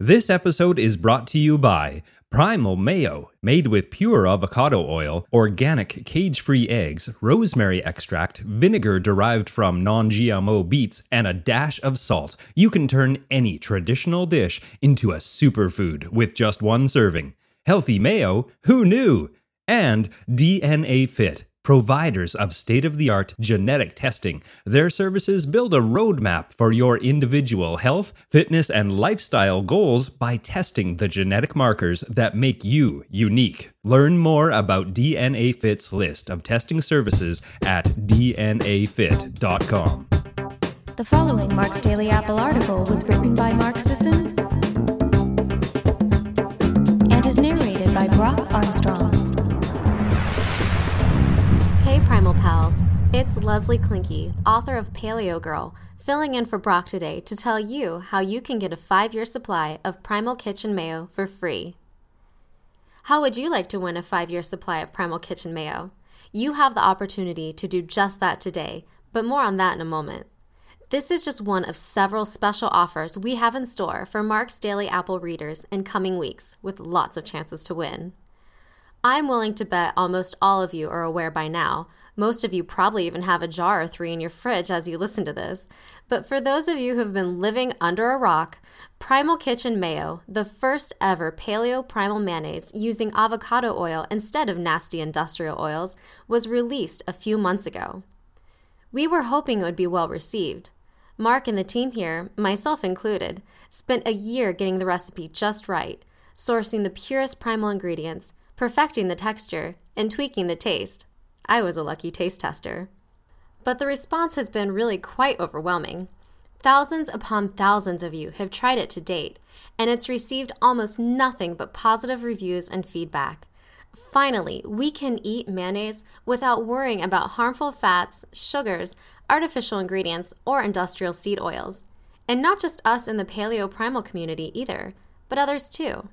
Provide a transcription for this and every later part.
This episode is brought to you by Primal Mayo, made with pure avocado oil, organic cage free eggs, rosemary extract, vinegar derived from non GMO beets, and a dash of salt. You can turn any traditional dish into a superfood with just one serving. Healthy mayo? Who knew? And DNA Fit providers of state of the art genetic testing. Their services build a roadmap for your individual health, fitness, and lifestyle goals by testing the genetic markers that make you unique. Learn more about DNA Fit's list of testing services at dnafit.com. The following Mark's Daily Apple article was written by Mark Sisson and is narrated by Brock Armstrong. Hey, Primal Pals. It's Leslie Klenke, author of Paleo Girl, filling in for Brock today to tell you how you can get a five year supply of Primal Kitchen Mayo for free. How would you like to win a five year supply of Primal Kitchen Mayo? You have the opportunity to do just that today, but more on that in a moment. This is just one of several special offers we have in store for Mark's Daily Apple readers in coming weeks, with lots of chances to win. I'm willing to bet almost all of you are aware by now. Most of you probably even have a jar or three in your fridge as you listen to this. But for those of you who have been living under a rock, Primal Kitchen Mayo, the first ever paleo primal mayonnaise using avocado oil instead of nasty industrial oils, was released a few months ago. We were hoping it would be well received. Mark and the team here, myself included, spent a year getting the recipe just right, sourcing the purest primal ingredients perfecting the texture, and tweaking the taste. I was a lucky taste tester. But the response has been really quite overwhelming. Thousands upon thousands of you have tried it to date, and it's received almost nothing but positive reviews and feedback. Finally, we can eat mayonnaise without worrying about harmful fats, sugars, artificial ingredients, or industrial seed oils. And not just us in the paleo primal community either, but others too.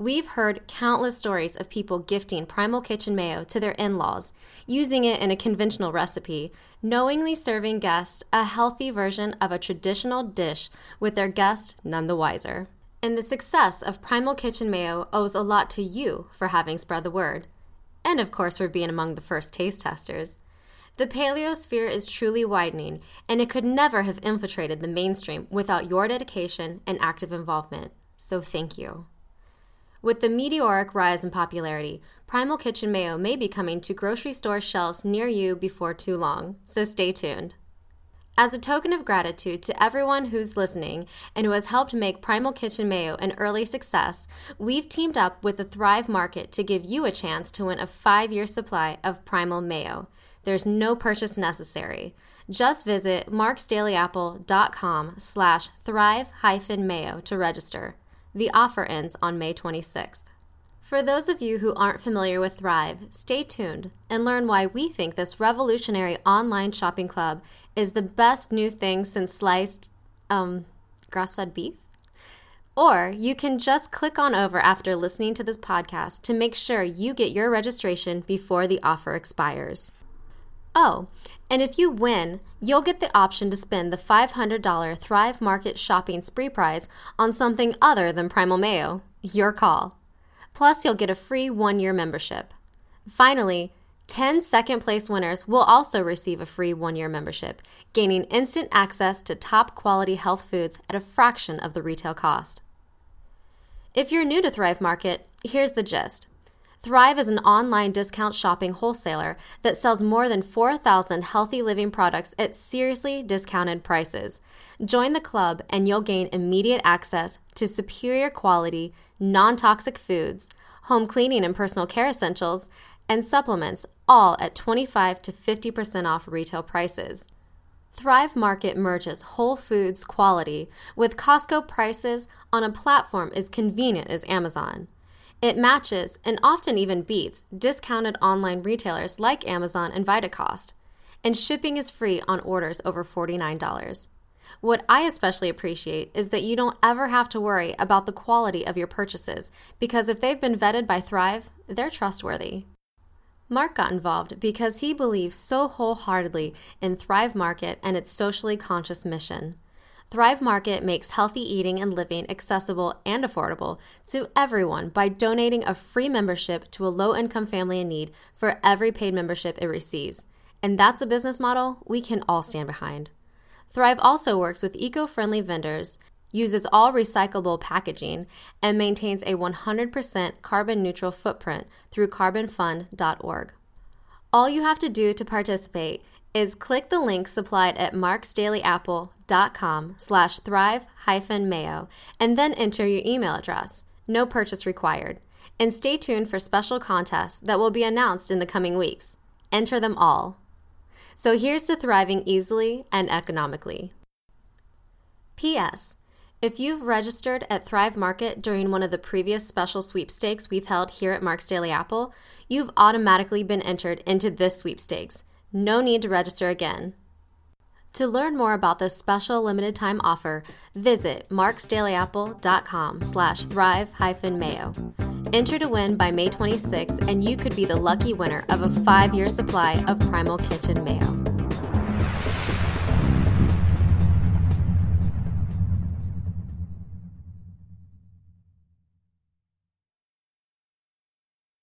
We've heard countless stories of people gifting Primal Kitchen Mayo to their in laws, using it in a conventional recipe, knowingly serving guests a healthy version of a traditional dish with their guest none the wiser. And the success of Primal Kitchen Mayo owes a lot to you for having spread the word. And of course, for being among the first taste testers. The paleo sphere is truly widening, and it could never have infiltrated the mainstream without your dedication and active involvement. So thank you. With the meteoric rise in popularity, Primal Kitchen Mayo may be coming to grocery store shelves near you before too long, so stay tuned. As a token of gratitude to everyone who's listening and who has helped make Primal Kitchen Mayo an early success, we've teamed up with the Thrive Market to give you a chance to win a five year supply of Primal Mayo. There's no purchase necessary. Just visit marksdailyapple.com slash thrive mayo to register. The offer ends on May 26th. For those of you who aren't familiar with Thrive, stay tuned and learn why we think this revolutionary online shopping club is the best new thing since sliced, um, grass fed beef. Or you can just click on over after listening to this podcast to make sure you get your registration before the offer expires. Oh, and if you win, you'll get the option to spend the $500 Thrive Market shopping spree prize on something other than Primal Mayo. Your call. Plus, you'll get a free one year membership. Finally, 10 second place winners will also receive a free one year membership, gaining instant access to top quality health foods at a fraction of the retail cost. If you're new to Thrive Market, here's the gist. Thrive is an online discount shopping wholesaler that sells more than 4,000 healthy living products at seriously discounted prices. Join the club and you'll gain immediate access to superior quality, non toxic foods, home cleaning and personal care essentials, and supplements, all at 25 to 50% off retail prices. Thrive Market merges Whole Foods quality with Costco prices on a platform as convenient as Amazon. It matches and often even beats discounted online retailers like Amazon and Vitacost, and shipping is free on orders over $49. What I especially appreciate is that you don't ever have to worry about the quality of your purchases because if they've been vetted by Thrive, they're trustworthy. Mark got involved because he believes so wholeheartedly in Thrive Market and its socially conscious mission. Thrive Market makes healthy eating and living accessible and affordable to everyone by donating a free membership to a low income family in need for every paid membership it receives. And that's a business model we can all stand behind. Thrive also works with eco friendly vendors, uses all recyclable packaging, and maintains a 100% carbon neutral footprint through carbonfund.org. All you have to do to participate is click the link supplied at marksdailyapple.com slash thrive hyphen mayo and then enter your email address. No purchase required. And stay tuned for special contests that will be announced in the coming weeks. Enter them all. So here's to thriving easily and economically. P.S. If you've registered at Thrive Market during one of the previous special sweepstakes we've held here at Mark's Daily Apple, you've automatically been entered into this sweepstakes. No need to register again. To learn more about this special limited time offer, visit marksdailyapple.com slash thrive hyphen mayo. Enter to win by May 26th, and you could be the lucky winner of a five year supply of Primal Kitchen Mayo.